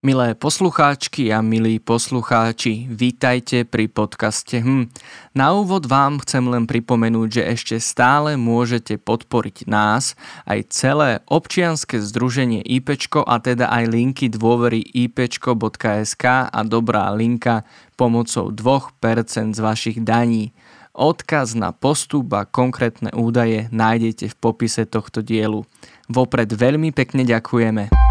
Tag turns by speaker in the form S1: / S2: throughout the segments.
S1: Milé poslucháčky a milí poslucháči, vítajte pri podcaste hm. Na úvod vám chcem len pripomenúť, že ešte stále môžete podporiť nás, aj celé občianske združenie IPčko a teda aj linky dôvery ipčko.sk a dobrá linka pomocou 2% z vašich daní. Odkaz na postup a konkrétne údaje nájdete v popise tohto dielu. Vopred veľmi pekne ďakujeme.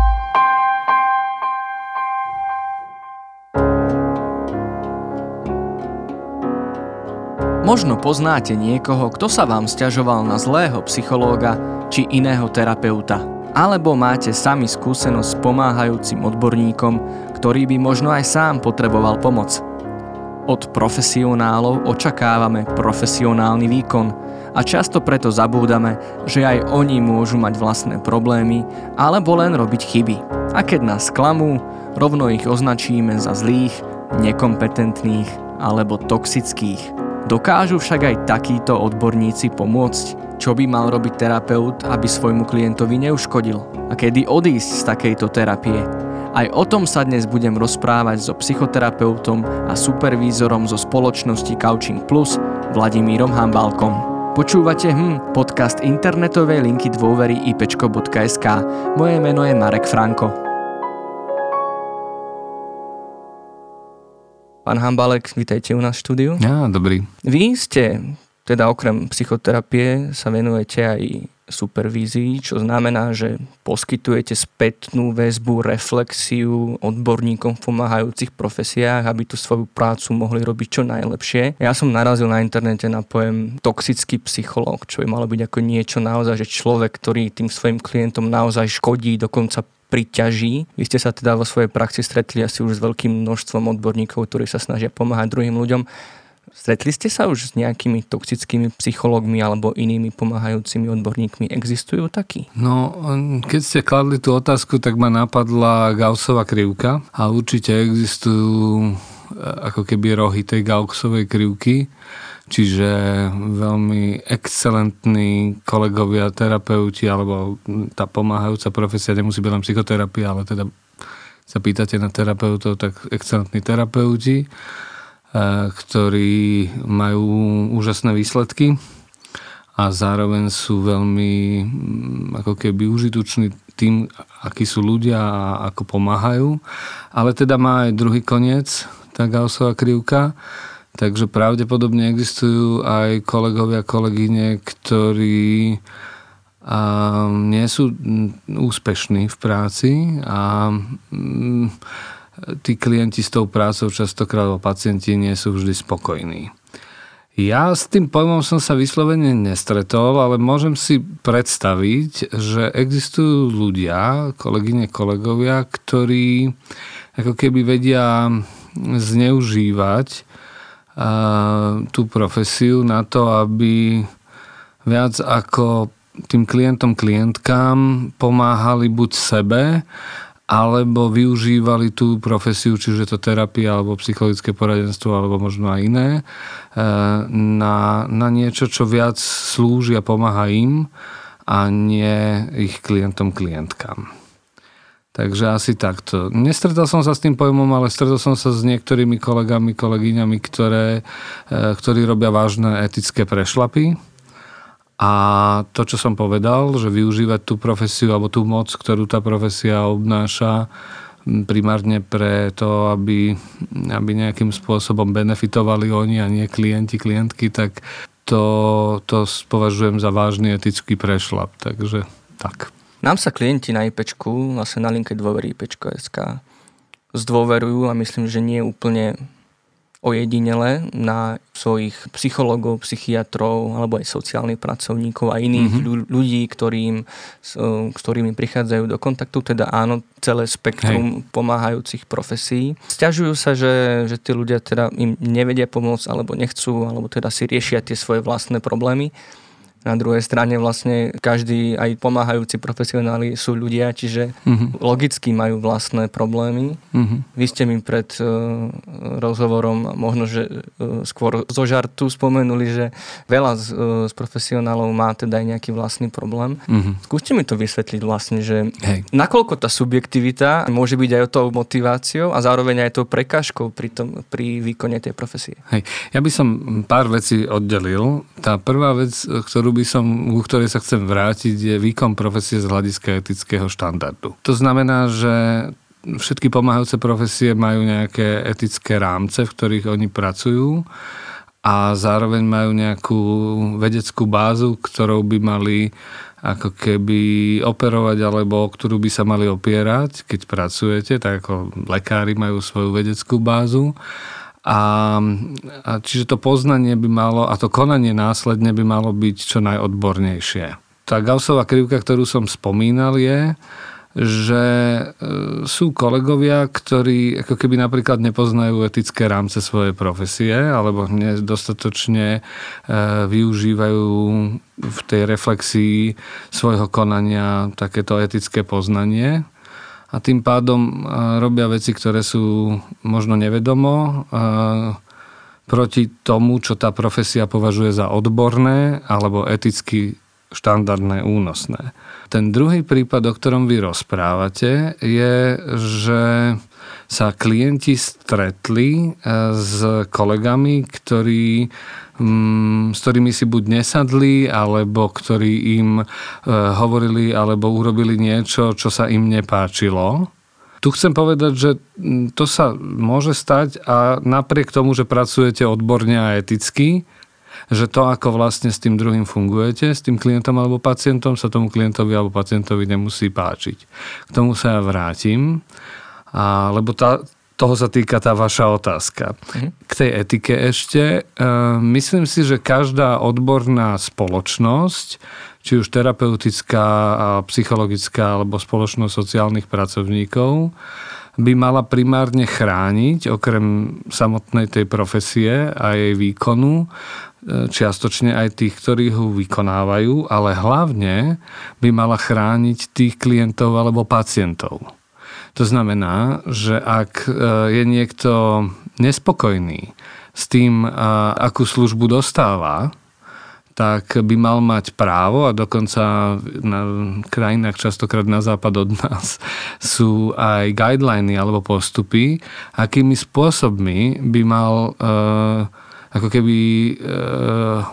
S1: Možno poznáte niekoho, kto sa vám stiažoval na zlého psychológa či iného terapeuta. Alebo máte sami skúsenosť s pomáhajúcim odborníkom, ktorý by možno aj sám potreboval pomoc. Od profesionálov očakávame profesionálny výkon a často preto zabúdame, že aj oni môžu mať vlastné problémy alebo len robiť chyby. A keď nás klamú, rovno ich označíme za zlých, nekompetentných alebo toxických. Dokážu však aj takíto odborníci pomôcť? Čo by mal robiť terapeut, aby svojmu klientovi neuškodil? A kedy odísť z takejto terapie? Aj o tom sa dnes budem rozprávať so psychoterapeutom a supervízorom zo spoločnosti Couching Plus Vladimírom Hambalkom. Počúvate hm, podcast internetovej linky dôvery ipečko.sk. Moje meno je Marek Franko. Pán Hambalek, vítajte u nás v štúdiu.
S2: Ja, dobrý.
S1: Vy ste, teda okrem psychoterapie, sa venujete aj supervízii, čo znamená, že poskytujete spätnú väzbu, reflexiu odborníkom v pomáhajúcich profesiách, aby tú svoju prácu mohli robiť čo najlepšie. Ja som narazil na internete na pojem toxický psychológ, čo by malo byť ako niečo naozaj, že človek, ktorý tým svojim klientom naozaj škodí, dokonca priťaží. Vy ste sa teda vo svojej praxi stretli asi už s veľkým množstvom odborníkov, ktorí sa snažia pomáhať druhým ľuďom. Stretli ste sa už s nejakými toxickými psychológmi alebo inými pomáhajúcimi odborníkmi? Existujú takí?
S2: No, keď ste kladli tú otázku, tak ma napadla Gaussova krivka a určite existujú e, ako keby rohy tej Gaussovej krivky čiže veľmi excelentní kolegovia, terapeuti, alebo tá pomáhajúca profesia nemusí byť len psychoterapia, ale teda sa pýtate na terapeutov, tak excelentní terapeuti, eh, ktorí majú úžasné výsledky a zároveň sú veľmi mm, ako keby užitoční tým, akí sú ľudia a ako pomáhajú. Ale teda má aj druhý koniec, tá Gaussova krivka, Takže pravdepodobne existujú aj kolegovia, kolegyne, ktorí a nie sú úspešní v práci a mm, tí klienti s tou prácou častokrát o pacienti nie sú vždy spokojní. Ja s tým pojmom som sa vyslovene nestretol, ale môžem si predstaviť, že existujú ľudia, kolegyne, kolegovia, ktorí ako keby vedia zneužívať tú profesiu na to, aby viac ako tým klientom, klientkám pomáhali buď sebe, alebo využívali tú profesiu, čiže to terapia, alebo psychologické poradenstvo, alebo možno aj iné, e, na, na niečo, čo viac slúži a pomáha im a nie ich klientom, klientkám. Takže asi takto. Nestretol som sa s tým pojmom, ale stretol som sa s niektorými kolegami, kolegyňami, ktoré, e, ktorí robia vážne etické prešlapy. A to, čo som povedal, že využívať tú profesiu alebo tú moc, ktorú tá profesia obnáša, primárne pre to, aby, aby nejakým spôsobom benefitovali oni a nie klienti, klientky, tak to, to považujem za vážny etický prešlap. Takže tak.
S1: Nám sa klienti na IPčku, vlastne na linke dôvery IPčko.sk zdôverujú a myslím, že nie úplne ojedinele na svojich psychologov, psychiatrov alebo aj sociálnych pracovníkov a iných mm-hmm. ľudí, ktorým, s ktorými prichádzajú do kontaktu, teda áno, celé spektrum Hej. pomáhajúcich profesí. Sťažujú sa, že, že tí ľudia teda im nevedia pomôcť alebo nechcú, alebo teda si riešia tie svoje vlastné problémy Na druhej strane vlastne každý, aj pomáhajúci profesionáli sú ľudia, čiže uh-huh. logicky majú vlastné problémy. Uh-huh. Vy ste mi pred uh, rozhovorom možno, že uh, skôr zo žartu spomenuli, že veľa z, uh, z profesionálov má teda aj nejaký vlastný problém. Uh-huh. Skúste mi to vysvetliť vlastne, že Hej. nakoľko tá subjektivita môže byť aj tou motiváciou a zároveň aj tou prekážkou pri, tom, pri výkone tej profesie.
S2: Hej. Ja by som pár vecí oddelil. Tá prvá vec, ktorú ktorú by som, ku ktorej sa chcem vrátiť, je výkon profesie z hľadiska etického štandardu. To znamená, že všetky pomáhajúce profesie majú nejaké etické rámce, v ktorých oni pracujú a zároveň majú nejakú vedeckú bázu, ktorou by mali ako keby operovať alebo o ktorú by sa mali opierať, keď pracujete, tak ako lekári majú svoju vedeckú bázu a, a čiže to poznanie by malo, a to konanie následne by malo byť čo najodbornejšie. Tá Gaussová krivka, ktorú som spomínal, je, že e, sú kolegovia, ktorí ako keby napríklad nepoznajú etické rámce svojej profesie alebo nedostatočne e, využívajú v tej reflexii svojho konania takéto etické poznanie a tým pádom robia veci, ktoré sú možno nevedomo proti tomu, čo tá profesia považuje za odborné alebo eticky štandardné, únosné. Ten druhý prípad, o ktorom vy rozprávate, je, že sa klienti stretli s kolegami, ktorí s ktorými si buď nesadli, alebo ktorí im e, hovorili alebo urobili niečo, čo sa im nepáčilo. Tu chcem povedať, že mm, to sa môže stať a napriek tomu, že pracujete odborne a eticky, že to, ako vlastne s tým druhým fungujete, s tým klientom alebo pacientom, sa tomu klientovi alebo pacientovi nemusí páčiť. K tomu sa ja vrátim, a, lebo tá, toho sa týka tá vaša otázka. Mhm. K tej etike ešte. E, myslím si, že každá odborná spoločnosť, či už terapeutická, psychologická alebo spoločnosť sociálnych pracovníkov, by mala primárne chrániť, okrem samotnej tej profesie a jej výkonu, e, čiastočne aj tých, ktorí ho vykonávajú, ale hlavne by mala chrániť tých klientov alebo pacientov. To znamená, že ak e, je niekto nespokojný s tým, akú službu dostáva, tak by mal mať právo a dokonca na krajinách častokrát na západ od nás sú aj guideliny alebo postupy, akými spôsobmi by mal uh, ako keby uh,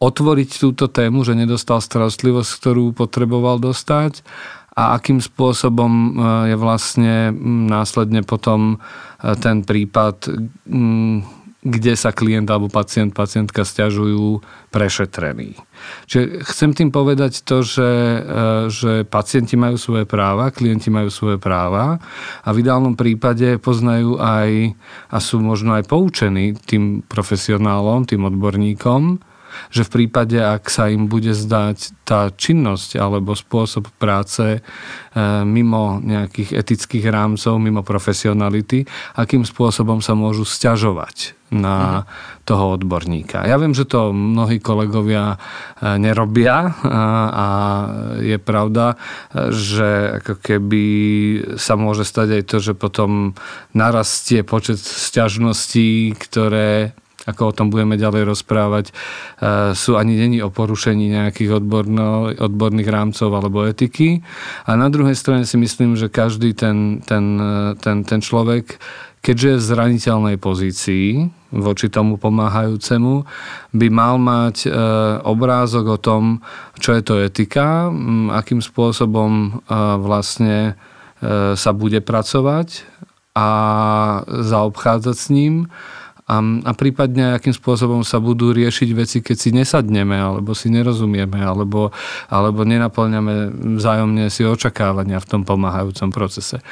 S2: otvoriť túto tému, že nedostal starostlivosť, ktorú potreboval dostať a akým spôsobom e, je vlastne následne potom e, ten prípad, kde sa klient alebo pacient, pacientka stiažujú prešetrený. Čiže chcem tým povedať to, že, e, že pacienti majú svoje práva, klienti majú svoje práva a v ideálnom prípade poznajú aj a sú možno aj poučení tým profesionálom, tým odborníkom, že v prípade, ak sa im bude zdať tá činnosť alebo spôsob práce e, mimo nejakých etických rámcov, mimo profesionality, akým spôsobom sa môžu sťažovať na mhm. toho odborníka. Ja viem, že to mnohí kolegovia e, nerobia a je pravda, že ako keby sa môže stať aj to, že potom narastie počet sťažností, ktoré ako o tom budeme ďalej rozprávať, e, sú ani není o porušení nejakých odborno, odborných rámcov alebo etiky. A na druhej strane si myslím, že každý ten, ten, e, ten, ten človek, keďže je v zraniteľnej pozícii voči tomu pomáhajúcemu, by mal mať e, obrázok o tom, čo je to etika, akým spôsobom vlastne sa bude pracovať a zaobchádzať s ním a, a prípadne akým spôsobom sa budú riešiť veci, keď si nesadneme, alebo si nerozumieme, alebo, alebo nenaplňame vzájomne si očakávania v tom pomáhajúcom procese.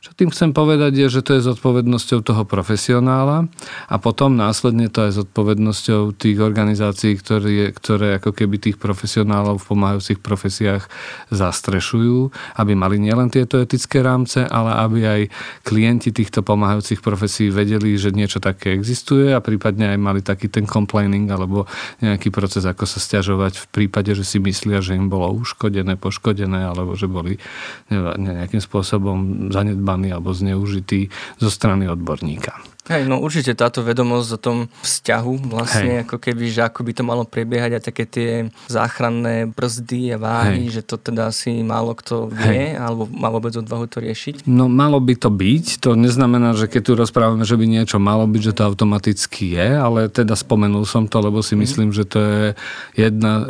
S2: Čo tým chcem povedať je, že to je zodpovednosťou toho profesionála a potom následne to je zodpovednosťou tých organizácií, ktoré, ktoré ako keby tých profesionálov v pomáhajúcich profesiách zastrešujú, aby mali nielen tieto etické rámce, ale aby aj klienti týchto pomáhajúcich profesí vedeli, že niečo také existuje a prípadne aj mali taký ten complaining alebo nejaký proces, ako sa stiažovať v prípade, že si myslia, že im bolo uškodené, poškodené alebo že boli nejakým spôsobom zanedbané zanedbaný alebo zneužitý zo strany odborníka.
S1: Hej, no určite táto vedomosť o tom vzťahu vlastne, Hej. ako keby, že ako by to malo prebiehať a také tie záchranné brzdy a váhy, Hej. že to teda asi málo kto vie, Hej. alebo má vôbec odvahu to riešiť?
S2: No malo by to byť, to neznamená, že keď tu rozprávame, že by niečo malo byť, že to automaticky je, ale teda spomenul som to, lebo si mm. myslím, že to je jedna e,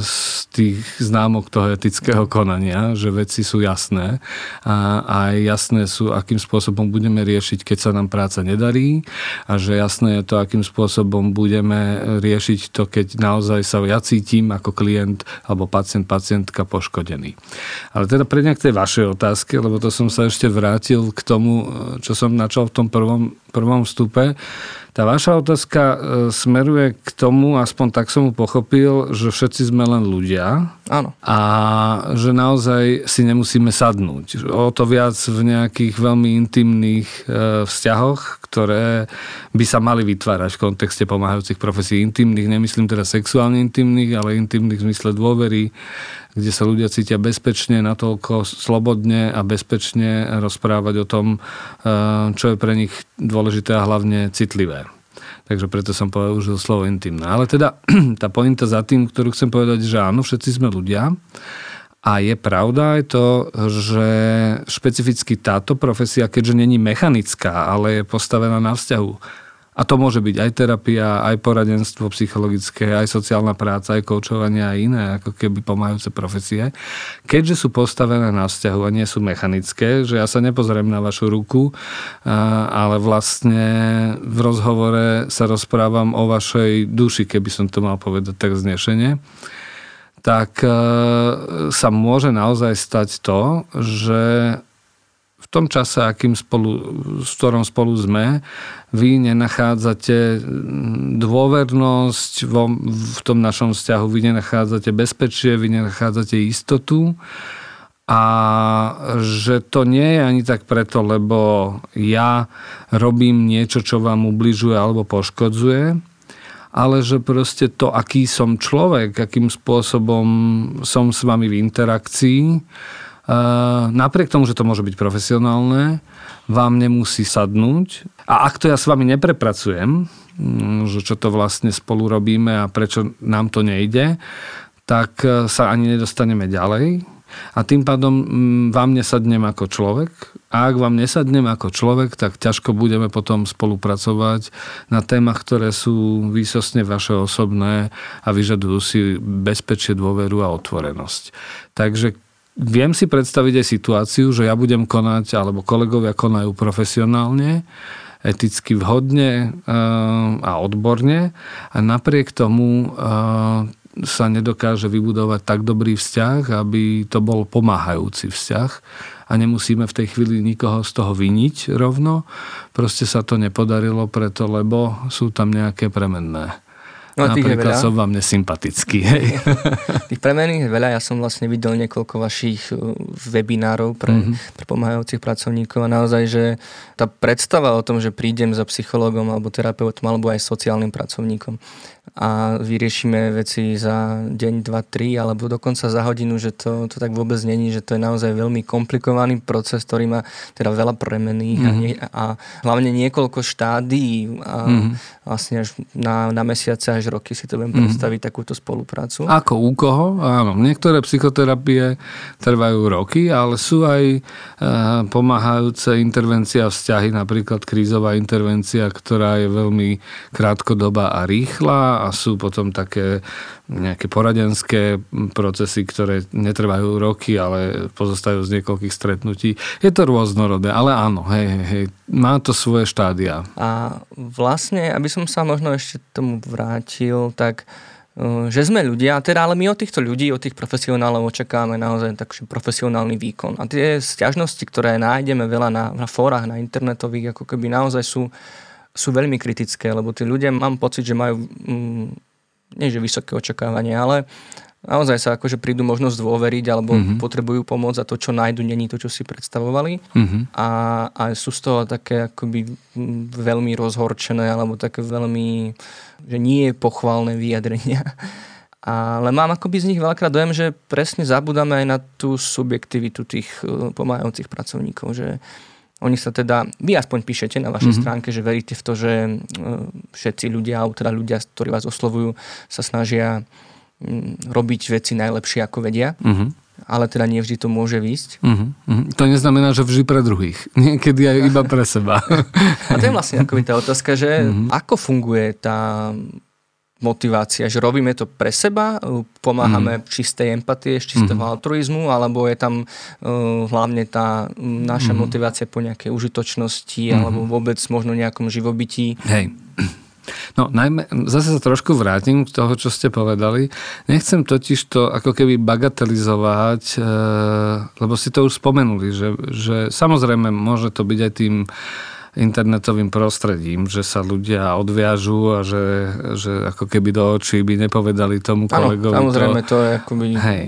S2: z tých známok toho etického konania, že veci sú jasné a aj jasné sú, akým spôsobom budeme riešiť, keď sa nám práca nedarí, a že jasné je to, akým spôsobom budeme riešiť to, keď naozaj sa ja cítim ako klient alebo pacient, pacientka poškodený. Ale teda pre k tej vašej otázke, lebo to som sa ešte vrátil k tomu, čo som načal v tom prvom, prvom vstupe, tá vaša otázka e, smeruje k tomu, aspoň tak som mu pochopil, že všetci sme len ľudia.
S1: Áno.
S2: A že naozaj si nemusíme sadnúť. O to viac v nejakých veľmi intimných e, vzťahoch, ktoré by sa mali vytvárať v kontexte pomáhajúcich profesí intimných. Nemyslím teda sexuálne intimných, ale intimných v zmysle dôvery, kde sa ľudia cítia bezpečne, natoľko slobodne a bezpečne rozprávať o tom, e, čo je pre nich dôležité a hlavne citlivé. Takže preto som použil slovo intimná. Ale teda tá pointa za tým, ktorú chcem povedať, že áno, všetci sme ľudia. A je pravda aj to, že špecificky táto profesia, keďže není mechanická, ale je postavená na vzťahu a to môže byť aj terapia, aj poradenstvo psychologické, aj sociálna práca, aj koučovanie a iné ako keby pomáhajúce profesie. Keďže sú postavené na vzťahu a nie sú mechanické, že ja sa nepozriem na vašu ruku, ale vlastne v rozhovore sa rozprávam o vašej duši, keby som to mal povedať tak znešenie tak e, sa môže naozaj stať to, že v tom čase, akým spolu, v ktorom spolu sme, vy nenachádzate dôvernosť vo, v tom našom vzťahu, vy nenachádzate bezpečie, vy nenachádzate istotu. A že to nie je ani tak preto, lebo ja robím niečo, čo vám ubližuje alebo poškodzuje, ale že proste to, aký som človek, akým spôsobom som s vami v interakcii, napriek tomu, že to môže byť profesionálne, vám nemusí sadnúť. A ak to ja s vami neprepracujem, mm, že čo to vlastne spolu robíme a prečo nám to nejde, tak e, sa ani nedostaneme ďalej. A tým pádom mm, vám nesadnem ako človek. A ak vám nesadnem ako človek, tak ťažko budeme potom spolupracovať na témach, ktoré sú výsostne vaše osobné a vyžadujú si bezpečie, dôveru a otvorenosť. Takže Viem si predstaviť aj situáciu, že ja budem konať, alebo kolegovia konajú profesionálne, eticky vhodne eh, a odborne a napriek tomu eh, sa nedokáže vybudovať tak dobrý vzťah, aby to bol pomáhajúci vzťah a nemusíme v tej chvíli nikoho z toho viniť rovno. Proste sa to nepodarilo preto, lebo sú tam nejaké premenné No, Napríklad som vám nesympatický. Hej.
S1: tých premených je veľa. Ja som vlastne videl niekoľko vašich uh, webinárov pre, mm-hmm. pre pomáhajúcich pracovníkov a naozaj, že tá predstava o tom, že prídem za psychológom alebo terapeutom alebo aj sociálnym pracovníkom a vyriešime veci za deň, dva, tri alebo dokonca za hodinu, že to, to tak vôbec není, že to je naozaj veľmi komplikovaný proces, ktorý má teda veľa premených mm-hmm. a, mhm. nie, a hlavne niekoľko štádií a mm-hmm. vlastne až na, na mesiace až roky si to viem mm-hmm. predstaviť takúto spoluprácu.
S2: Ako u koho? Áno, niektoré psychoterapie trvajú roky, ale sú aj e, pomáhajúce intervencia vzťahy, napríklad krízová intervencia, ktorá je veľmi krátkodobá a rýchla a sú potom také nejaké poradenské procesy, ktoré netrvajú roky, ale pozostajú z niekoľkých stretnutí. Je to rôznorodé, ale áno, hej, hej, hej, má to svoje štádia.
S1: A vlastne, aby som sa možno ešte tomu vrátil, tak že sme ľudia, teda ale my od týchto ľudí, od tých profesionálov očakávame naozaj taký profesionálny výkon. A tie stiažnosti, ktoré nájdeme veľa na, na fórach, na internetových, ako keby naozaj sú, sú veľmi kritické, lebo tí ľudia, mám pocit, že majú, mm, nie že vysoké očakávanie, ale naozaj sa akože prídu možnosť dôveriť alebo mm-hmm. potrebujú pomoc a to, čo nájdu, není to, čo si predstavovali. Mm-hmm. A, a sú z toho také akoby veľmi rozhorčené alebo také veľmi, že nie je pochválne vyjadrenia. Ale mám akoby z nich veľakrát dojem, že presne zabudáme aj na tú subjektivitu tých e, pomáhajúcich pracovníkov, že oni sa teda, vy aspoň píšete na vašej mm-hmm. stránke, že veríte v to, že všetci ľudia, alebo teda ľudia, ktorí vás oslovujú, sa snažia robiť veci najlepšie, ako vedia. Uh-huh. Ale teda nie vždy to môže. Uh-huh.
S2: Uh-huh. To neznamená, že vždy pre druhých. Niekedy aj iba pre seba.
S1: A to je vlastne akoby tá otázka, že uh-huh. ako funguje tá motivácia, že robíme to pre seba, pomáhame mm. čistej empatie, z čistého mm. altruizmu, alebo je tam uh, hlavne tá naša mm. motivácia po nejakej užitočnosti, mm. alebo vôbec možno nejakom živobytí.
S2: Hej. No najmä, zase sa trošku vrátim k toho, čo ste povedali. Nechcem totiž to ako keby bagatelizovať, e, lebo si to už spomenuli, že, že samozrejme môže to byť aj tým internetovým prostredím, že sa ľudia odviažú a že, že ako keby do očí by nepovedali tomu kolegovi.
S1: Áno, samozrejme to, to je akoby...
S2: Hej.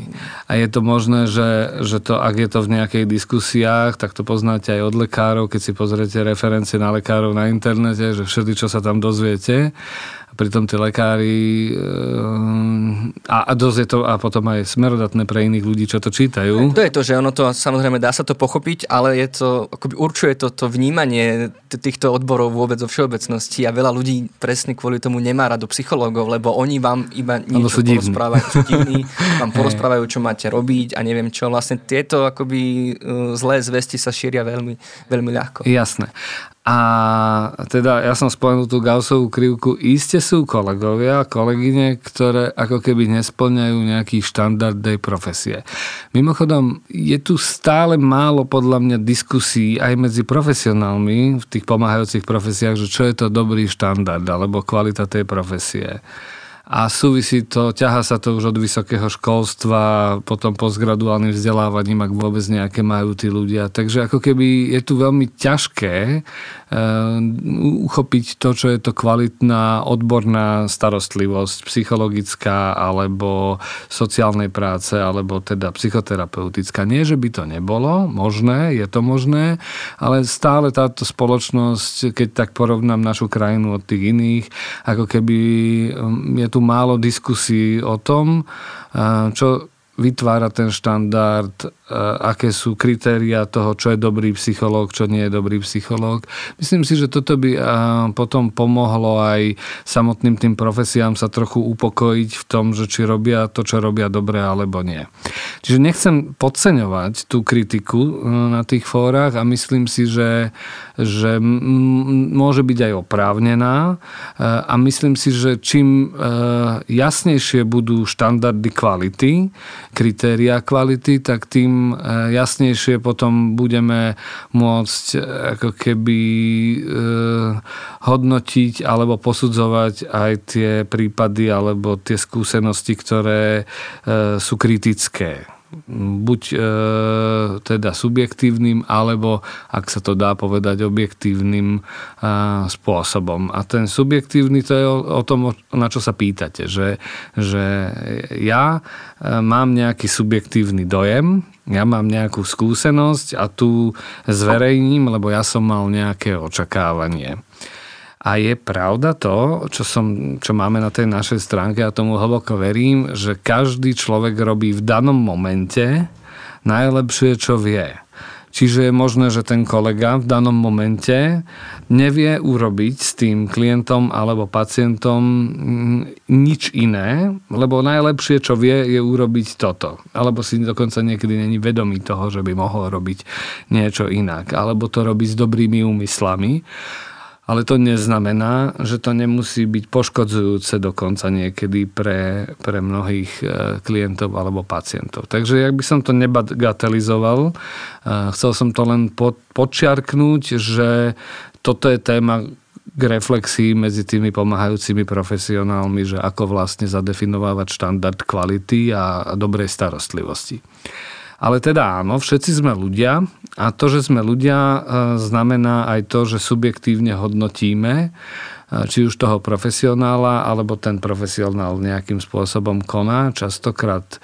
S2: A je to možné, že, že to, ak je to v nejakej diskusiách, tak to poznáte aj od lekárov, keď si pozriete referencie na lekárov na internete, že všetko, čo sa tam dozviete pritom tí lekári eh, a, a dosť je to a potom aj smerodatné pre iných ľudí, čo to čítajú.
S1: To je to, že ono to samozrejme dá sa to pochopiť, ale je to, akoby určuje to, to vnímanie týchto odborov vôbec zo všeobecnosti a veľa ľudí presne kvôli tomu nemá rado psychológov, lebo oni vám iba niečo porozprávajú, sú divní, vám porozprávajú, čo máte robiť a neviem čo. Vlastne tieto akoby eh, zlé zvesti sa šíria veľmi, veľmi ľahko.
S2: Jasné. A teda ja som spomenul tú Gaussovú krivku. Iste sú kolegovia a kolegyne, ktoré ako keby nesplňajú nejaký štandard tej profesie. Mimochodom, je tu stále málo podľa mňa diskusí aj medzi profesionálmi v tých pomáhajúcich profesiách, že čo je to dobrý štandard alebo kvalita tej profesie a súvisí to, ťaha sa to už od vysokého školstva, potom postgraduálnym vzdelávaním, ak vôbec nejaké majú tí ľudia. Takže ako keby je tu veľmi ťažké uh, uchopiť to, čo je to kvalitná odborná starostlivosť, psychologická alebo sociálnej práce, alebo teda psychoterapeutická. Nie, že by to nebolo možné, je to možné, ale stále táto spoločnosť, keď tak porovnám našu krajinu od tých iných, ako keby je tu tu málo diskusí o tom, čo vytvára ten štandard, aké sú kritéria toho, čo je dobrý psychológ, čo nie je dobrý psychológ. Myslím si, že toto by potom pomohlo aj samotným tým profesiám sa trochu upokojiť v tom, že či robia to, čo robia dobre alebo nie. Čiže nechcem podceňovať tú kritiku e, na tých fórach a myslím si, že, že môže byť aj oprávnená e, a myslím si, že čím e, jasnejšie budú štandardy kvality, kritéria kvality, tak tým jasnejšie potom budeme môcť ako keby hodnotiť alebo posudzovať aj tie prípady alebo tie skúsenosti, ktoré sú kritické buď e, teda subjektívnym, alebo ak sa to dá povedať objektívnym e, spôsobom. A ten subjektívny to je o, o tom, na čo sa pýtate, že, že ja e, mám nejaký subjektívny dojem, ja mám nejakú skúsenosť a tu zverejním, lebo ja som mal nejaké očakávanie. A je pravda to, čo, som, čo máme na tej našej stránke, a tomu hlboko verím, že každý človek robí v danom momente najlepšie, čo vie. Čiže je možné, že ten kolega v danom momente nevie urobiť s tým klientom alebo pacientom nič iné, lebo najlepšie, čo vie, je urobiť toto. Alebo si dokonca niekedy není vedomý toho, že by mohol robiť niečo inak. Alebo to robí s dobrými úmyslami ale to neznamená, že to nemusí byť poškodzujúce dokonca niekedy pre, pre mnohých e, klientov alebo pacientov. Takže jak by som to nebagatelizoval, e, chcel som to len podčiarknúť, že toto je téma, k reflexii medzi tými pomáhajúcimi profesionálmi, že ako vlastne zadefinovávať štandard kvality a dobrej starostlivosti. Ale teda áno, všetci sme ľudia a to, že sme ľudia, e, znamená aj to, že subjektívne hodnotíme, e, či už toho profesionála, alebo ten profesionál nejakým spôsobom koná. Častokrát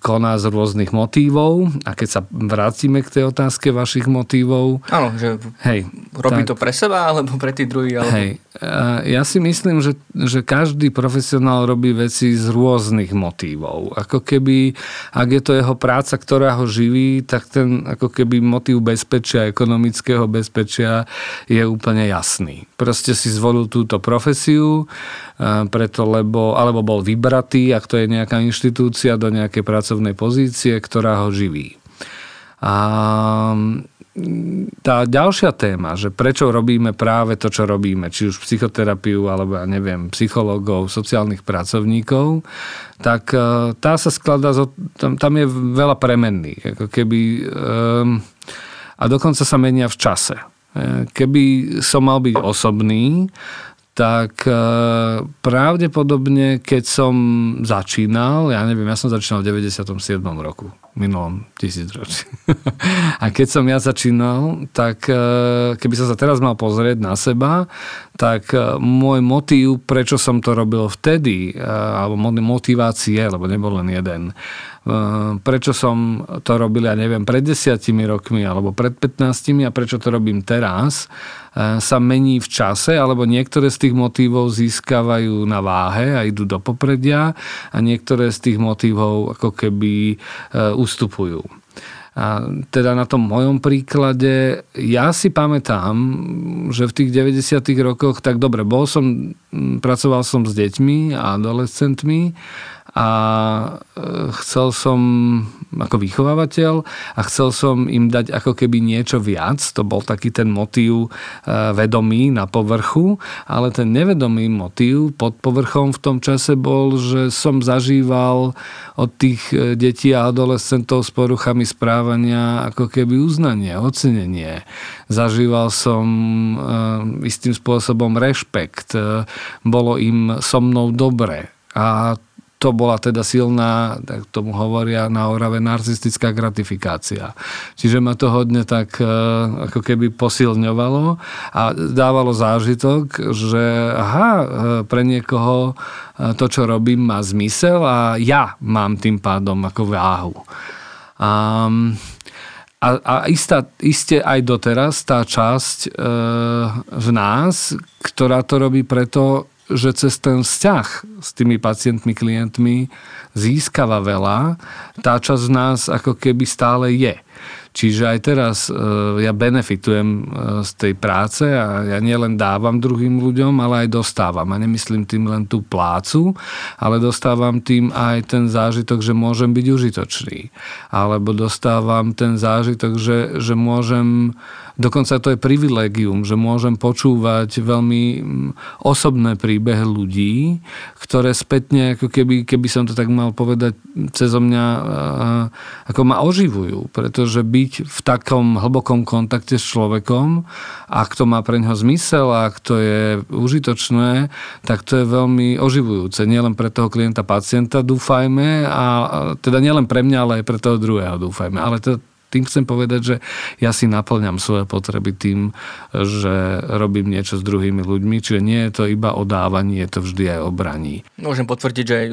S2: koná z rôznych motívov a keď sa vrátime k tej otázke vašich motívov...
S1: Áno, že hej, robí tak, to pre seba alebo pre tých druhých? Alebo...
S2: Hej, ja si myslím, že, že každý profesionál robí veci z rôznych motívov. Ako keby, ak je to jeho práca, ktorá ho živí, tak ten ako keby motív bezpečia, ekonomického bezpečia je úplne jasný. Proste si zvolil túto profesiu, preto lebo, alebo bol vybratý, ak to je nejaká inštitúcia, do nejakej pracovnej pozície, ktorá ho živí. A tá ďalšia téma, že prečo robíme práve to, čo robíme, či už psychoterapiu, alebo ja neviem, psychológov, sociálnych pracovníkov, tak e, tá sa skladá, tam, tam je veľa premenných. Ako keby, a dokonca sa menia v čase. E, keby som mal byť osobný, tak e, pravdepodobne, keď som začínal, ja neviem, ja som začínal v 97. roku, minulom tisícročí. A keď som ja začínal, tak e, keby som sa teraz mal pozrieť na seba, tak e, môj motív, prečo som to robil vtedy, alebo motivácie, lebo nebol len jeden, prečo som to robil, ja neviem, pred desiatimi rokmi alebo pred 15 a prečo to robím teraz, sa mení v čase, alebo niektoré z tých motívov získavajú na váhe a idú do popredia a niektoré z tých motívov ako keby e, ustupujú. A teda na tom mojom príklade, ja si pamätám, že v tých 90. rokoch, tak dobre, bol som, pracoval som s deťmi a adolescentmi a e, chcel som ako vychovávateľ a chcel som im dať ako keby niečo viac. To bol taký ten motív e, vedomý na povrchu, ale ten nevedomý motív pod povrchom v tom čase bol, že som zažíval od tých e, detí a adolescentov s poruchami správania ako keby uznanie, ocenenie. Zažíval som istým spôsobom rešpekt. Bolo im so mnou dobre. A to bola teda silná, tak tomu hovoria na Orave, narcistická gratifikácia. Čiže ma to hodne tak e, ako keby posilňovalo a dávalo zážitok, že aha, e, pre niekoho e, to, čo robím, má zmysel a ja mám tým pádom ako váhu. A, a, a istá, iste aj doteraz tá časť e, v nás, ktorá to robí preto, že cez ten vzťah s tými pacientmi, klientmi získava veľa, tá časť z nás ako keby stále je. Čiže aj teraz e, ja benefitujem e, z tej práce a ja nielen dávam druhým ľuďom, ale aj dostávam. A nemyslím tým len tú plácu, ale dostávam tým aj ten zážitok, že môžem byť užitočný. Alebo dostávam ten zážitok, že, že môžem Dokonca to je privilegium, že môžem počúvať veľmi mm, osobné príbehy ľudí, ktoré spätne, ako keby, keby som to tak mal povedať, cez mňa ako ma oživujú. Pretože byť v takom hlbokom kontakte s človekom, ak to má pre ňoho zmysel a ak to je užitočné, tak to je veľmi oživujúce. Nielen pre toho klienta, pacienta, dúfajme, a teda nielen pre mňa, ale aj pre toho druhého, dúfajme. Ale to, tým chcem povedať, že ja si naplňam svoje potreby tým, že robím niečo s druhými ľuďmi, čiže nie je to iba o dávaní, je to vždy aj o braní.
S1: Môžem potvrdiť, že aj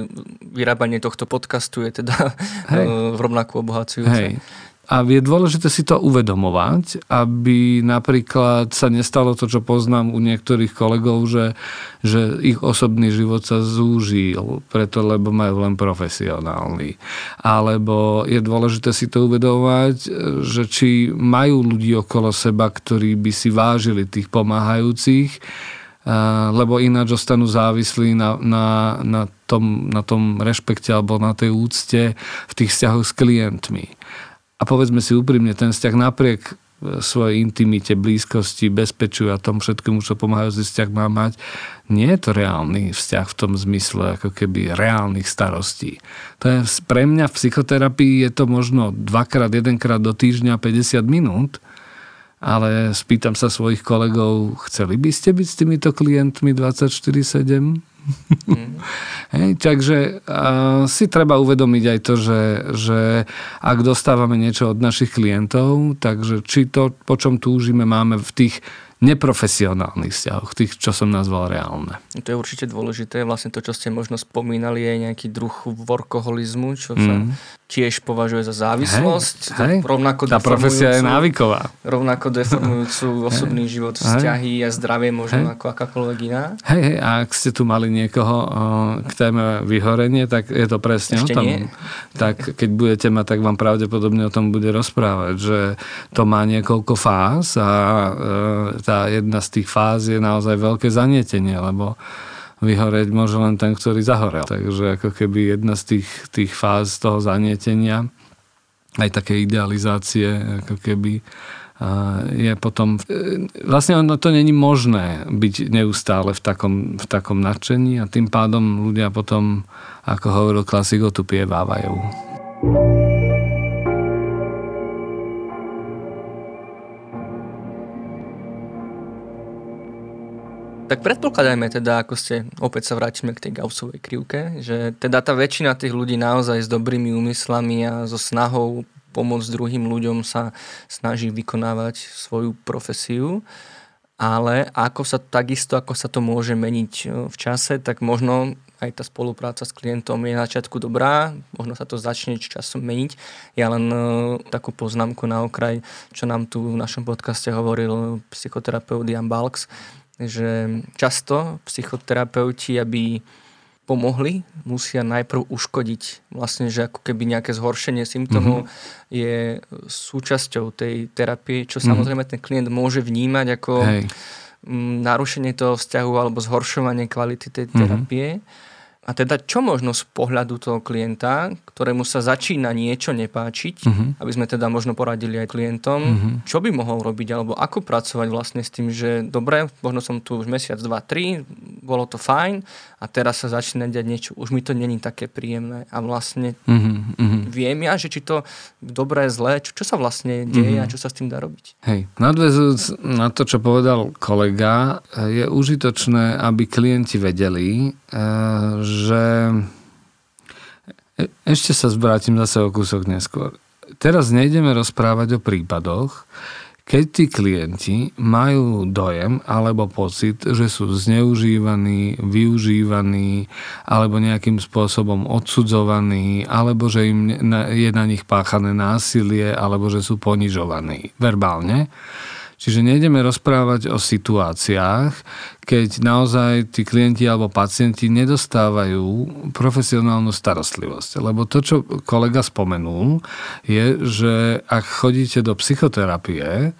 S1: vyrábanie tohto podcastu je teda Hej. v rovnakú obohacujúce. Hej.
S2: A je dôležité si to uvedomovať, aby napríklad sa nestalo to, čo poznám u niektorých kolegov, že, že ich osobný život sa zúžil, preto lebo majú len profesionálny. Alebo je dôležité si to uvedomovať, že či majú ľudí okolo seba, ktorí by si vážili tých pomáhajúcich, lebo ináč ostanú závislí na, na, na, tom, na tom rešpekte alebo na tej úcte v tých vzťahoch s klientmi. A povedzme si úprimne, ten vzťah napriek e, svojej intimite, blízkosti, bezpečiu a tom všetkému, čo pomáhajú si vzťah má mať, nie je to reálny vzťah v tom zmysle ako keby reálnych starostí. To je pre mňa v psychoterapii je to možno dvakrát, jedenkrát do týždňa 50 minút, ale spýtam sa svojich kolegov, chceli by ste byť s týmito klientmi 24-7? Mm. Hej, takže uh, si treba uvedomiť aj to, že, že ak dostávame niečo od našich klientov, takže či to, po čom túžime, máme v tých neprofesionálnych vzťahoch, tých, čo som nazval reálne.
S1: To je určite dôležité. Vlastne to, čo ste možno spomínali, je nejaký druh workoholizmu, čo sa mm tiež považuje za závislosť.
S2: Hej, hej. Rovnako Tá profesia je návyková.
S1: Rovnako deformujúcu osobný hej, život, vzťahy hej. a zdravie možno hej. ako akákoľvek iná.
S2: Hej, hej, a ak ste tu mali niekoho k téme vyhorenie, tak je to presne
S1: Ešte
S2: o tom.
S1: Nie.
S2: Tak keď budete mať, tak vám pravdepodobne o tom bude rozprávať, že to má niekoľko fáz a e, tá jedna z tých fáz je naozaj veľké zanietenie, lebo vyhoreť môže len ten, ktorý zahorel. Takže ako keby jedna z tých, tých fáz toho zanietenia, aj také idealizácie, ako keby je potom... E, vlastne ono to není možné byť neustále v takom, v takom nadšení a tým pádom ľudia potom, ako hovoril klasik, otupievávajú.
S1: Tak predpokladajme teda, ako ste, opäť sa vrátime k tej Gaussovej krivke, že teda tá väčšina tých ľudí naozaj s dobrými úmyslami a so snahou pomôcť druhým ľuďom sa snaží vykonávať svoju profesiu, ale ako sa takisto, ako sa to môže meniť e, v čase, tak možno aj tá spolupráca s klientom je na začiatku dobrá, možno sa to začne časom meniť. Ja len uh, takú poznámku na okraj, čo nám tu v našom podcaste hovoril psychoterapeut Jan Balks, že často psychoterapeuti, aby pomohli, musia najprv uškodiť. Vlastne, že ako keby nejaké zhoršenie symptómov mm-hmm. je súčasťou tej terapie, čo mm-hmm. samozrejme ten klient môže vnímať ako Hej. narušenie toho vzťahu alebo zhoršovanie kvality tej mhm. terapie. Mm-hmm a teda čo možno z pohľadu toho klienta, ktorému sa začína niečo nepáčiť, uh-huh. aby sme teda možno poradili aj klientom, uh-huh. čo by mohol robiť, alebo ako pracovať vlastne s tým, že dobre, možno som tu už mesiac, dva, tri, bolo to fajn a teraz sa začína diať niečo, už mi to není také príjemné a vlastne uh-huh. viem ja, že či to dobré, zlé, čo, čo sa vlastne deje uh-huh. a čo sa s tým dá robiť.
S2: Hej, nadvezujúc na to, čo povedal kolega, je užitočné, aby klienti vedeli, že že e, ešte sa zvrátim zase o kúsok neskôr. Teraz nejdeme rozprávať o prípadoch, keď tí klienti majú dojem alebo pocit, že sú zneužívaní, využívaní alebo nejakým spôsobom odsudzovaní, alebo že im je na nich páchané násilie, alebo že sú ponižovaní verbálne. Čiže nejdeme rozprávať o situáciách, keď naozaj tí klienti alebo pacienti nedostávajú profesionálnu starostlivosť. Lebo to, čo kolega spomenul, je, že ak chodíte do psychoterapie,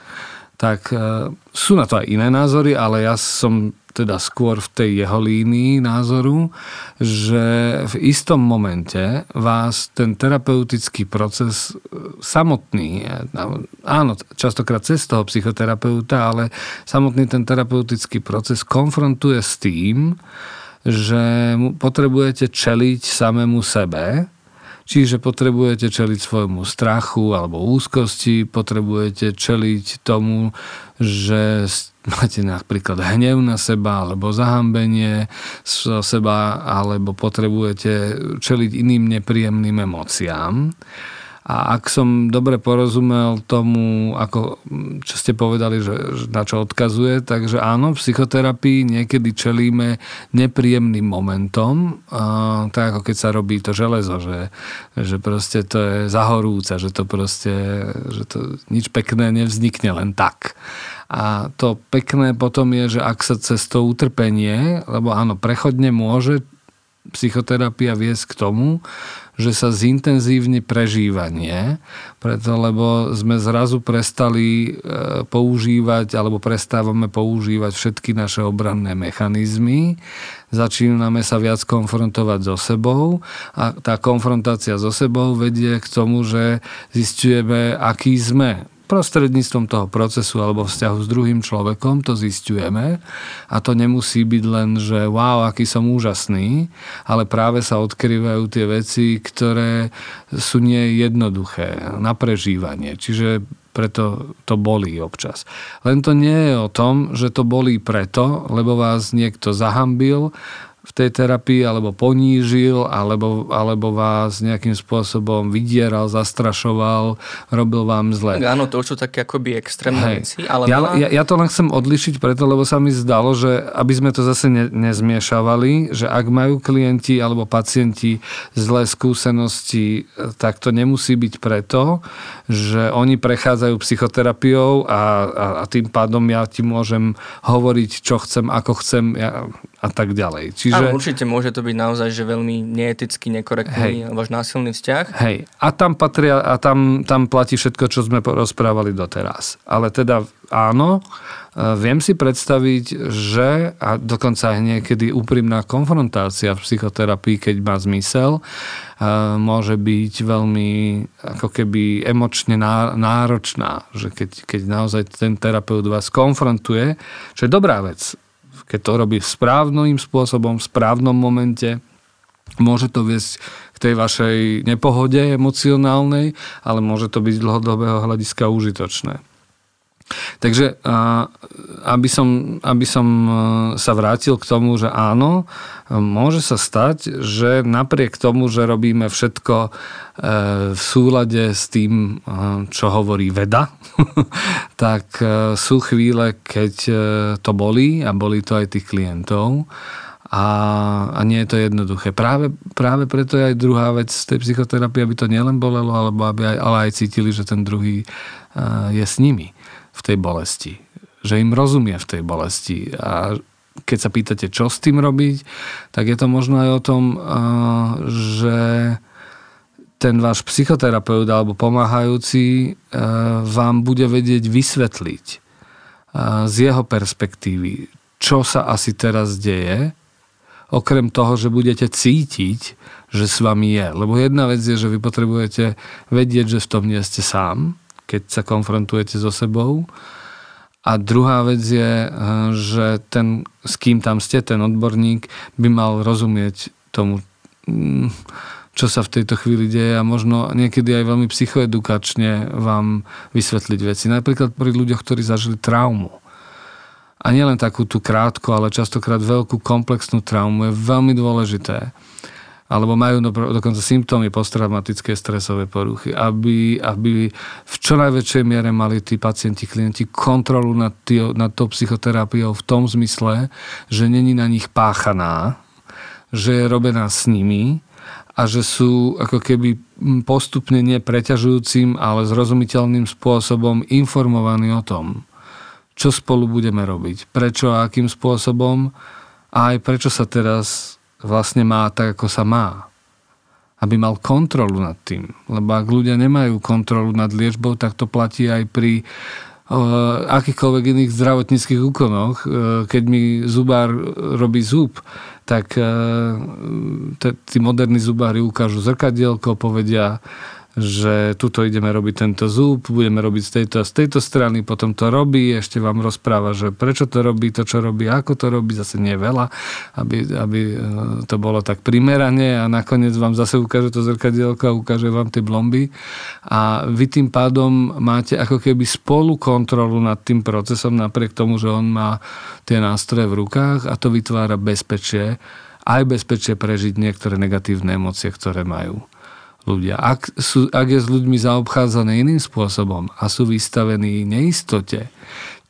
S2: tak e, sú na to aj iné názory, ale ja som teda skôr v tej jeho línii názoru, že v istom momente vás ten terapeutický proces e, samotný, e, áno, častokrát cez toho psychoterapeuta, ale samotný ten terapeutický proces konfrontuje s tým, že potrebujete čeliť samému sebe, Čiže potrebujete čeliť svojmu strachu alebo úzkosti, potrebujete čeliť tomu, že máte napríklad hnev na seba alebo zahambenie zo seba alebo potrebujete čeliť iným nepríjemným emóciám. A ak som dobre porozumel tomu, ako, čo ste povedali, že, na čo odkazuje, takže áno, v psychoterapii niekedy čelíme nepríjemným momentom, a, tak ako keď sa robí to železo, že, že proste to je zahorúca, že to proste, že to nič pekné nevznikne len tak. A to pekné potom je, že ak sa cez to utrpenie, lebo áno, prechodne môže psychoterapia viesť k tomu, že sa zintenzívni prežívanie, preto lebo sme zrazu prestali e, používať alebo prestávame používať všetky naše obranné mechanizmy, začíname sa viac konfrontovať so sebou a tá konfrontácia so sebou vedie k tomu, že zistujeme, aký sme prostredníctvom toho procesu alebo vzťahu s druhým človekom to zistujeme a to nemusí byť len, že wow, aký som úžasný, ale práve sa odkrývajú tie veci, ktoré sú nie jednoduché na prežívanie. Čiže preto to bolí občas. Len to nie je o tom, že to bolí preto, lebo vás niekto zahambil v tej terapii alebo ponížil, alebo, alebo vás nejakým spôsobom vydieral, zastrašoval, robil vám zle.
S1: Áno, to už sú také akoby extrémne Hej. veci. Ale
S2: ja, ja, ja to len chcem odlišiť preto, lebo sa mi zdalo, že aby sme to zase ne, nezmiešavali, že ak majú klienti alebo pacienti zlé skúsenosti, tak to nemusí byť preto, že oni prechádzajú psychoterapiou a, a, a tým pádom ja ti môžem hovoriť, čo chcem, ako chcem. Ja, a tak ďalej.
S1: Čiže... Áno, určite môže to byť naozaj že veľmi neeticky, nekorektný alebo až násilný vzťah.
S2: Hej, a tam patria, a tam, tam platí všetko, čo sme rozprávali doteraz. Ale teda áno, e, viem si predstaviť, že a dokonca aj niekedy úprimná konfrontácia v psychoterapii, keď má zmysel, e, môže byť veľmi ako keby emočne náročná, že keď, keď naozaj ten terapeut vás konfrontuje, čo je dobrá vec, keď to robí správnym spôsobom, v správnom momente, môže to viesť k tej vašej nepohode emocionálnej, ale môže to byť z dlhodobého hľadiska užitočné. Takže aby som, aby som e, sa vrátil k tomu, že áno, môže sa stať, že napriek tomu, že robíme všetko e, v súlade s tým, e, čo hovorí veda, tak sú chvíle, keď to bolí a bolí to aj tých klientov. A, a nie je to jednoduché. Práve, práve preto je aj druhá vec z tej psychoterapie, aby to nielen bolelo, alebo aby aj, ale aj cítili, že ten druhý je s nimi v tej bolesti. Že im rozumie v tej bolesti. A keď sa pýtate, čo s tým robiť, tak je to možno aj o tom, že ten váš psychoterapeut alebo pomáhajúci vám bude vedieť vysvetliť z jeho perspektívy, čo sa asi teraz deje, okrem toho, že budete cítiť, že s vami je. Lebo jedna vec je, že vy potrebujete vedieť, že v tom nie ste sám, keď sa konfrontujete so sebou. A druhá vec je, eh, že ten, s kým tam ste, ten odborník, by mal rozumieť tomu, mm, čo sa v tejto chvíli deje a možno niekedy aj veľmi psychoedukačne vám vysvetliť veci. Napríklad pri ľuďoch, ktorí zažili traumu. A nielen takú tú krátku, ale častokrát veľkú komplexnú traumu je veľmi dôležité, alebo majú dokonca symptómy posttraumatické stresové poruchy, aby, aby v čo najväčšej miere mali tí pacienti, klienti kontrolu nad, tý, nad tou psychoterapiou v tom zmysle, že není na nich páchaná, že je robená s nimi a že sú ako keby postupne nepreťažujúcim, ale zrozumiteľným spôsobom informovaní o tom, čo spolu budeme robiť, prečo a akým spôsobom a aj prečo sa teraz vlastne má tak, ako sa má. Aby mal kontrolu nad tým. Lebo ak ľudia nemajú kontrolu nad liečbou, tak to platí aj pri akýchkoľvek iných zdravotníckých úkonoch. Uh, keď mi zubár robí zub, tak uh, tí moderní zubári ukážu zrkadielko, povedia že tuto ideme robiť tento zub, budeme robiť z tejto a z tejto strany, potom to robí, ešte vám rozpráva, že prečo to robí, to čo robí, ako to robí, zase nie veľa, aby, aby e, to bolo tak primerane a nakoniec vám zase ukáže to zrkadielko a ukáže vám tie blomby. A vy tým pádom máte ako keby spolu kontrolu nad tým procesom napriek tomu, že on má tie nástroje v rukách a to vytvára bezpečie, aj bezpečie prežiť niektoré negatívne emócie, ktoré majú ľudia. Ak, sú, ak je s ľuďmi zaobchádzané iným spôsobom a sú vystavení neistote,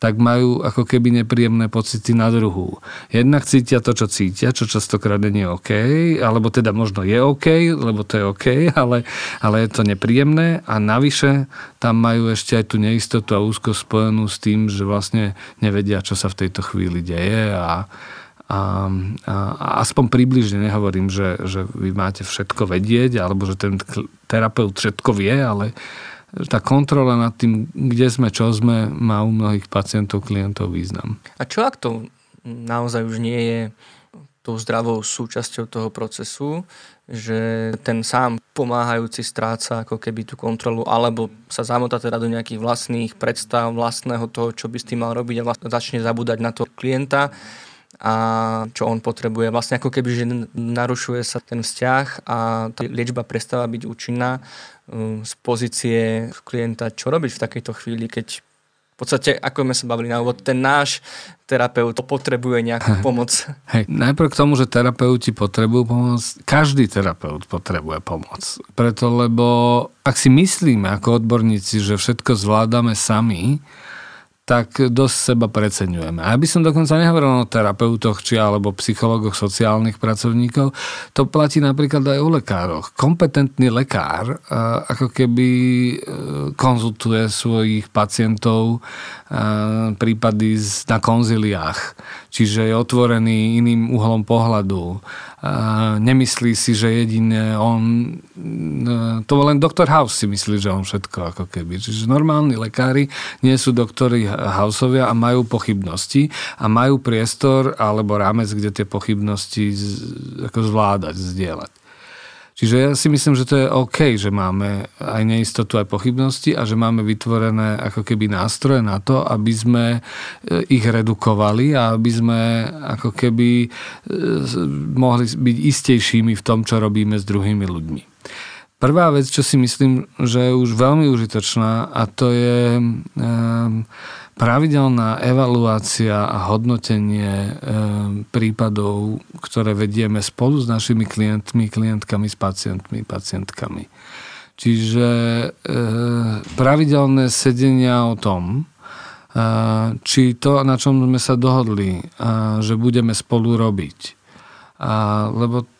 S2: tak majú ako keby nepríjemné pocity na druhú. Jednak cítia to, čo cítia, čo častokrát nie je OK, alebo teda možno je OK, lebo to je OK, ale, ale je to nepríjemné a navyše tam majú ešte aj tú neistotu a úzko spojenú s tým, že vlastne nevedia, čo sa v tejto chvíli deje a, a, a, a aspoň približne nehovorím, že, že vy máte všetko vedieť, alebo že ten terapeut všetko vie, ale tá kontrola nad tým, kde sme, čo sme, má u mnohých pacientov, klientov význam.
S1: A čo ak to naozaj už nie je tou zdravou súčasťou toho procesu, že ten sám pomáhajúci stráca ako keby tú kontrolu, alebo sa zamotá teda do nejakých vlastných predstav, vlastného toho, čo by s tým mal robiť a vlastne začne zabúdať na toho klienta a čo on potrebuje. Vlastne ako keby, že narušuje sa ten vzťah a tá liečba prestáva byť účinná um, z pozície klienta. Čo robiť v takejto chvíli, keď v podstate, ako sme sa bavili na úvod, ten náš terapeut potrebuje nejakú pomoc.
S2: Hej, najprv k tomu, že terapeuti potrebujú pomoc, každý terapeut potrebuje pomoc. Preto, lebo ak si myslíme ako odborníci, že všetko zvládame sami, tak dosť seba preceňujeme. A aby som dokonca nehovoril o terapeutoch či alebo psychologoch, sociálnych pracovníkov, to platí napríklad aj o lekároch. Kompetentný lekár ako keby e, konzultuje svojich pacientov prípady na konziliách, čiže je otvorený iným uhlom pohľadu. Nemyslí si, že jedine on... E, to len doktor House si myslí, že on všetko ako keby. Čiže normálni lekári nie sú doktori Houseovia a majú pochybnosti a majú priestor alebo rámec, kde tie pochybnosti ako zvládať, zdieľať. Čiže ja si myslím, že to je OK, že máme aj neistotu, aj pochybnosti a že máme vytvorené ako keby nástroje na to, aby sme e, ich redukovali a aby sme ako keby e, mohli byť istejšími v tom, čo robíme s druhými ľuďmi. Prvá vec, čo si myslím, že je už veľmi užitočná a to je um, pravidelná evaluácia a hodnotenie e, prípadov, ktoré vedieme spolu s našimi klientmi, klientkami, s pacientmi, pacientkami. Čiže e, pravidelné sedenia o tom, e, či to, na čom sme sa dohodli, že budeme spolu robiť. Lebo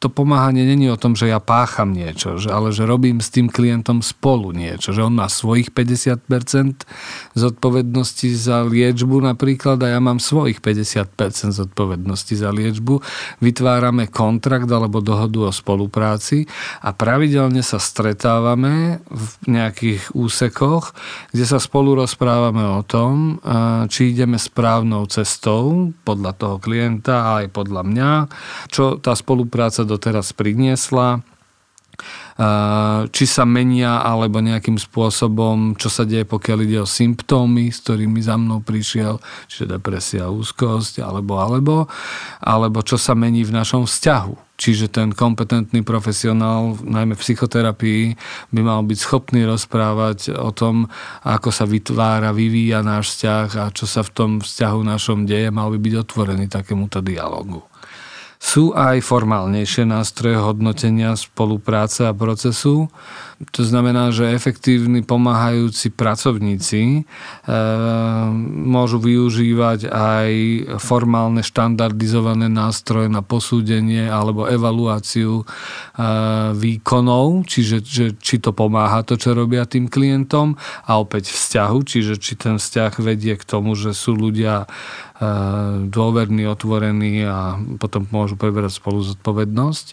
S2: to pomáhanie není o tom, že ja pácham niečo, že, ale že robím s tým klientom spolu niečo, že on má svojich 50% zodpovednosti za liečbu napríklad a ja mám svojich 50% zodpovednosti za liečbu. Vytvárame kontrakt alebo dohodu o spolupráci a pravidelne sa stretávame v nejakých úsekoch, kde sa spolu rozprávame o tom, či ideme správnou cestou podľa toho klienta a aj podľa mňa, čo tá spolupráca doteraz priniesla, či sa menia alebo nejakým spôsobom, čo sa deje, pokiaľ ide o symptómy, s ktorými za mnou prišiel, čiže depresia, úzkosť, alebo, alebo, alebo čo sa mení v našom vzťahu. Čiže ten kompetentný profesionál, najmä v psychoterapii, by mal byť schopný rozprávať o tom, ako sa vytvára, vyvíja náš vzťah a čo sa v tom vzťahu našom deje, mal by byť otvorený takémuto dialogu. Sú aj formálnejšie nástroje hodnotenia spolupráce a procesu. To znamená, že efektívni pomáhajúci pracovníci e, môžu využívať aj formálne štandardizované nástroje na posúdenie alebo evaluáciu e, výkonov, čiže že, či to pomáha to, čo robia tým klientom a opäť vzťahu, čiže či ten vzťah vedie k tomu, že sú ľudia dôverní, otvorení a potom môžu preberať spolu zodpovednosť.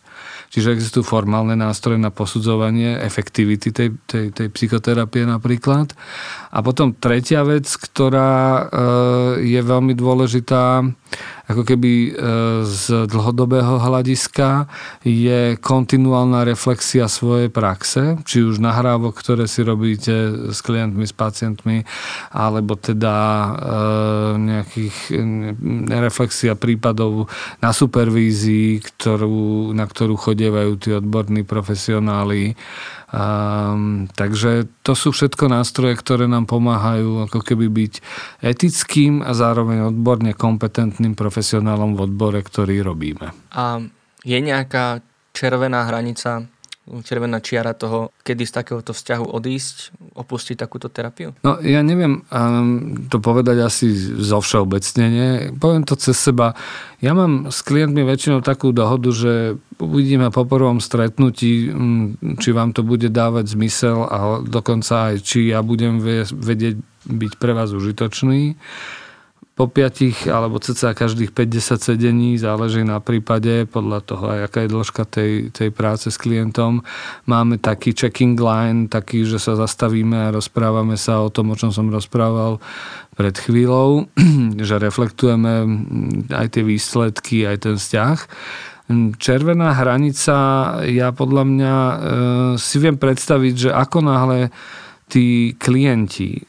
S2: Čiže existujú formálne nástroje na posudzovanie efektivity tej, tej, tej psychoterapie napríklad. A potom tretia vec, ktorá e, je veľmi dôležitá, ako keby e, z dlhodobého hľadiska je kontinuálna reflexia svojej praxe, či už nahrávok, ktoré si robíte s klientmi, s pacientmi, alebo teda e, nejakých reflexia prípadov na supervízii, ktorú, na ktorú chodievajú tí odborní profesionáli. Um, takže to sú všetko nástroje, ktoré nám pomáhajú ako keby byť etickým a zároveň odborne kompetentným profesionálom v odbore, ktorý robíme.
S1: A je nejaká červená hranica červená čiara toho, kedy z takéhoto vzťahu odísť, opustiť takúto terapiu?
S2: No ja neviem um, to povedať asi zo všeobecnenie. Poviem to cez seba. Ja mám s klientmi väčšinou takú dohodu, že uvidíme po prvom stretnutí, mm, či vám to bude dávať zmysel a dokonca aj, či ja budem vedieť byť pre vás užitočný po piatich alebo cca každých 50 sedení, záleží na prípade, podľa toho aj aká je dĺžka tej, tej práce s klientom. Máme taký checking line, taký, že sa zastavíme a rozprávame sa o tom, o čom som rozprával pred chvíľou, že reflektujeme aj tie výsledky, aj ten vzťah. Červená hranica, ja podľa mňa e, si viem predstaviť, že ako náhle tí klienti e,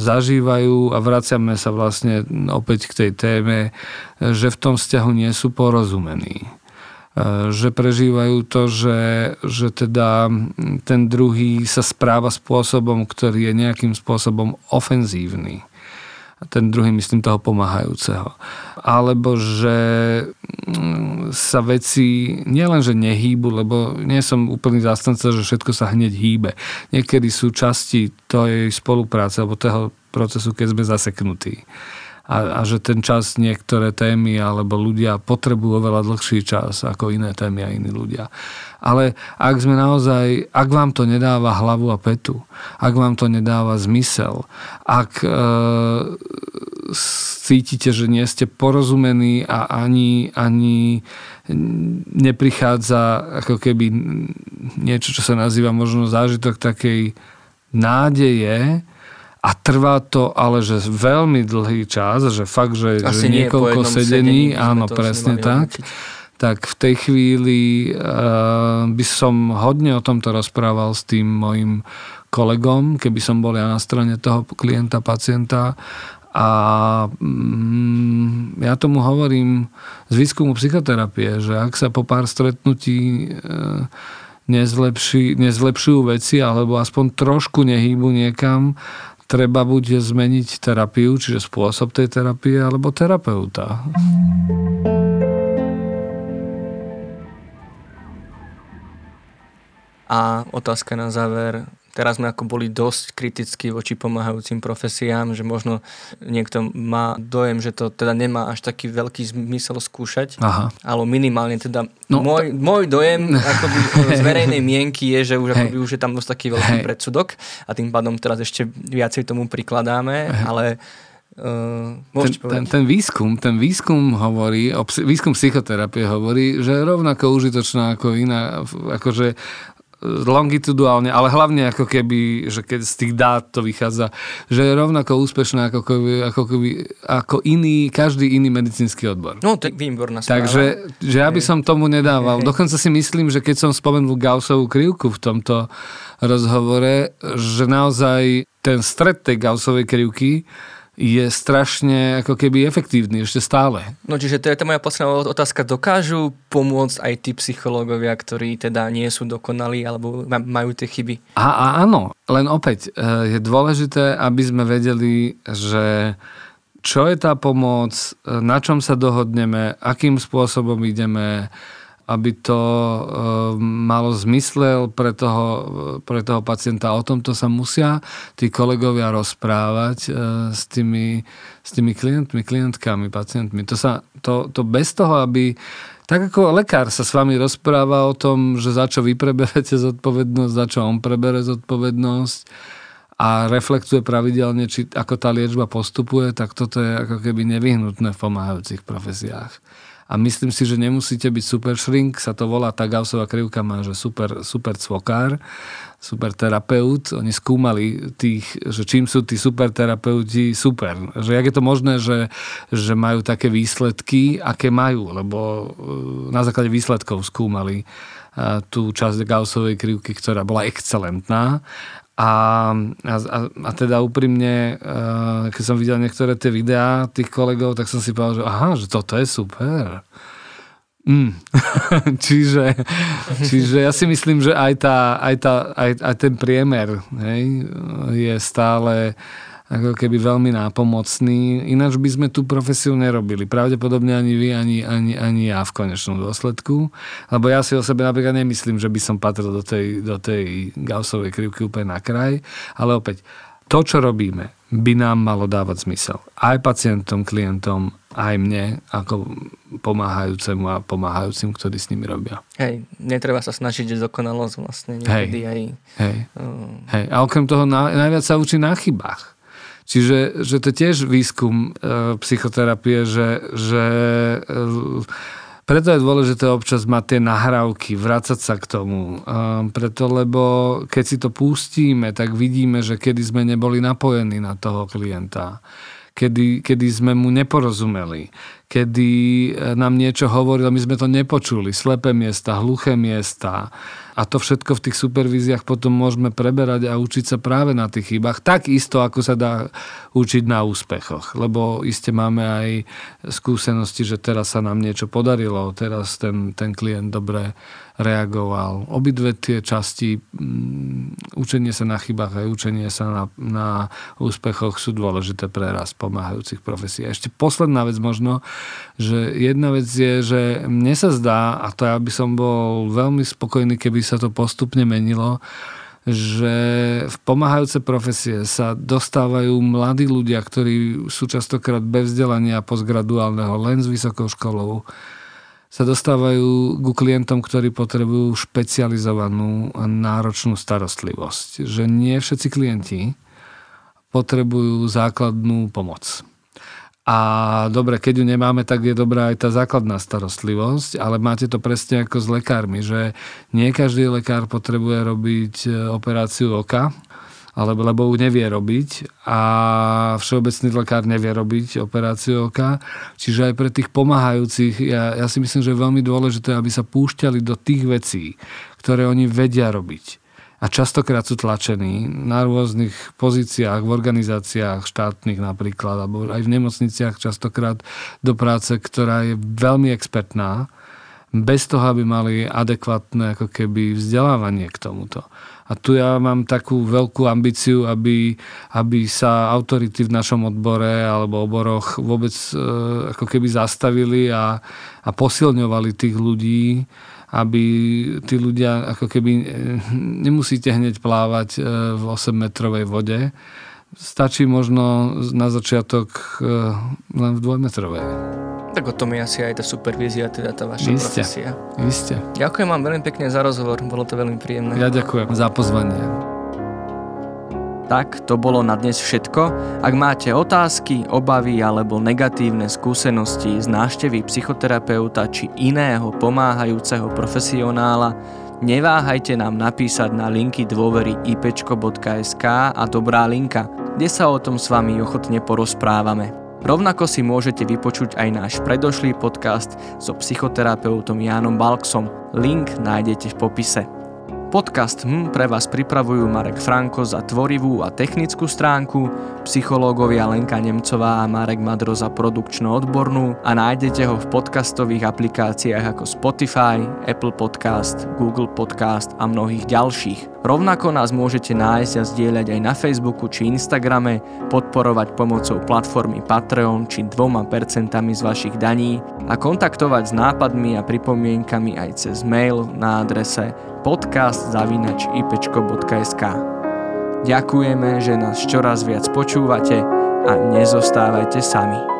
S2: zažívajú a vraciame sa vlastne opäť k tej téme, že v tom vzťahu nie sú porozumení. E, že prežívajú to, že, že teda ten druhý sa správa spôsobom, ktorý je nejakým spôsobom ofenzívny ten druhý myslím toho pomáhajúceho. Alebo že mm, sa veci nielenže nehýbu, lebo nie som úplný zástanca, že všetko sa hneď hýbe. Niekedy sú časti tej spolupráce alebo toho procesu, keď sme zaseknutí a, a že ten čas niektoré témy alebo ľudia potrebujú oveľa dlhší čas ako iné témy a iní ľudia. Ale ak sme naozaj, ak vám to nedáva hlavu a petu, ak vám to nedáva zmysel, ak e, cítite, že nie ste porozumení a ani, ani neprichádza ako keby niečo, čo sa nazýva možno zážitok takej nádeje, a trvá to ale, že veľmi dlhý čas, že fakt, že, že niekoľko sedení, sedení áno, presne tak. Tak v tej chvíli uh, by som hodne o tomto rozprával s tým mojim kolegom, keby som bol ja na strane toho klienta, pacienta a mm, ja tomu hovorím z výskumu psychoterapie, že ak sa po pár stretnutí e, nezlepší, nezlepšujú veci alebo aspoň trošku nehýbu niekam, treba buď zmeniť terapiu, čiže spôsob tej terapie, alebo terapeuta.
S1: A otázka na záver teraz sme ako boli dosť kritickí voči pomáhajúcim profesiám, že možno niekto má dojem, že to teda nemá až taký veľký zmysel skúšať, Aha. ale minimálne teda no, môj, t- môj dojem akoby z verejnej mienky je, že už, akoby, už je tam dosť taký veľký Hej. predsudok a tým pádom teraz ešte viacej tomu prikladáme, Hej. ale
S2: Uh, ten, ten, ten, výskum, ten výskum hovorí, výskum psychoterapie hovorí, že je rovnako užitočná ako iná, akože longitudálne, ale hlavne ako keby, že keď z tých dát to vychádza, že je rovnako úspešná ako, keby, ako, keby, ako iný, každý iný medicínsky odbor.
S1: No, tak výborná
S2: správa. Takže že ja by som tomu nedával. Dokonca si myslím, že keď som spomenul Gaussovú krivku v tomto rozhovore, že naozaj ten stred tej Gaussovej krivky je strašne ako keby efektívny ešte stále.
S1: No čiže to je tá moja posledná otázka. Dokážu pomôcť aj tí psychológovia, ktorí teda nie sú dokonalí alebo majú tie chyby?
S2: A, a áno, len opäť e, je dôležité, aby sme vedeli, že čo je tá pomoc, e, na čom sa dohodneme, akým spôsobom ideme, aby to e, malo zmysel pre toho, pre toho pacienta. O tomto sa musia tí kolegovia rozprávať e, s tými, s tými klientmi, klientkami, pacientmi. To, sa, to, to bez toho, aby tak ako lekár sa s vami rozpráva o tom, že za čo vy preberete zodpovednosť, za čo on prebere zodpovednosť a reflektuje pravidelne, či ako tá liečba postupuje, tak toto je ako keby nevyhnutné v pomáhajúcich profesiách a myslím si, že nemusíte byť super shrink, sa to volá, tá Gaussová krivka má, že super, super cvokár, super terapeut, oni skúmali tých, že čím sú tí super terapeuti super. Že jak je to možné, že, že majú také výsledky, aké majú, lebo e, na základe výsledkov skúmali e, tú časť Gaussovej krivky, ktorá bola excelentná a, a, a teda úprimne, uh, keď som videl niektoré tie videá tých kolegov, tak som si povedal, že aha, že toto je super. Mm. čiže, čiže ja si myslím, že aj, tá, aj, tá, aj, aj ten priemer hej, je stále ako keby veľmi nápomocný. Ináč by sme tú profesiu nerobili. Pravdepodobne ani vy, ani, ani, ani ja v konečnom dôsledku. Lebo ja si o sebe napríklad nemyslím, že by som patril do tej, do tej Gaussovej krivky úplne na kraj. Ale opäť, to, čo robíme, by nám malo dávať zmysel. Aj pacientom, klientom, aj mne, ako pomáhajúcemu a pomáhajúcim, ktorí s nimi robia.
S1: Hej, netreba sa snažiť dokonalosť vlastne niekedy hej, aj...
S2: Hej, uh... hej. A okrem toho na, najviac sa učí na chybách. Čiže že to je tiež výskum e, psychoterapie, že, že e, preto je dôležité občas mať tie nahrávky, vrácať sa k tomu. E, preto, lebo keď si to pustíme, tak vidíme, že kedy sme neboli napojení na toho klienta kedy, kedy sme mu neporozumeli, kedy nám niečo hovoril, my sme to nepočuli. Slepé miesta, hluché miesta, a to všetko v tých supervíziách potom môžeme preberať a učiť sa práve na tých chybách. Tak isto, ako sa dá učiť na úspechoch. Lebo iste máme aj skúsenosti, že teraz sa nám niečo podarilo, teraz ten, ten klient dobre reagoval. Obidve tie časti, mm, učenie sa na chybách a učenie sa na, na úspechoch sú dôležité pre raz pomáhajúcich profesí. Ešte posledná vec možno, že jedna vec je, že mne sa zdá, a to ja by som bol veľmi spokojný, keby sa to postupne menilo, že v pomáhajúce profesie sa dostávajú mladí ľudia, ktorí sú častokrát bez vzdelania postgraduálneho, len s vysokou školou, sa dostávajú ku klientom, ktorí potrebujú špecializovanú náročnú starostlivosť. Že nie všetci klienti potrebujú základnú pomoc. A dobre, keď ju nemáme, tak je dobrá aj tá základná starostlivosť, ale máte to presne ako s lekármi, že nie každý lekár potrebuje robiť e, operáciu oka, alebo lebo ju nevie robiť a všeobecný lekár nevie robiť operáciu oka. Čiže aj pre tých pomáhajúcich, ja, ja si myslím, že je veľmi dôležité, aby sa púšťali do tých vecí, ktoré oni vedia robiť. A častokrát sú tlačení na rôznych pozíciách, v organizáciách štátnych napríklad, alebo aj v nemocniciach častokrát do práce, ktorá je veľmi expertná, bez toho, aby mali adekvátne ako keby vzdelávanie k tomuto. A tu ja mám takú veľkú ambíciu, aby, aby sa autority v našom odbore alebo oboroch vôbec e, ako keby zastavili a, a posilňovali tých ľudí, aby tí ľudia ako keby e, nemusíte hneď plávať e, v 8-metrovej vode. Stačí možno na začiatok len v dvojmetrovej.
S1: Tak o tom je asi aj tá supervízia, teda tá vaša
S2: Isté.
S1: profesia.
S2: Isté.
S1: Ďakujem vám veľmi pekne za rozhovor, bolo to veľmi príjemné.
S2: Ja ďakujem za pozvanie.
S1: Tak, to bolo na dnes všetko. Ak máte otázky, obavy alebo negatívne skúsenosti z návštevy psychoterapeuta či iného pomáhajúceho profesionála, neváhajte nám napísať na linky dôvery ipečko.sk a Dobrá linka, kde sa o tom s vami ochotne porozprávame. Rovnako si môžete vypočuť aj náš predošlý podcast so psychoterapeutom Jánom Balksom. Link nájdete v popise. Podcast hm pre vás pripravujú Marek Franko za tvorivú a technickú stránku, psychológovia Lenka Nemcová a Marek Madro za produkčno-odbornú a nájdete ho v podcastových aplikáciách ako Spotify, Apple Podcast, Google Podcast a mnohých ďalších. Rovnako nás môžete nájsť a zdieľať aj na Facebooku či Instagrame, podporovať pomocou platformy Patreon či dvoma percentami z vašich daní a kontaktovať s nápadmi a pripomienkami aj cez mail na adrese podcast.ipečko.sk Ďakujeme, že nás čoraz viac počúvate a nezostávajte sami.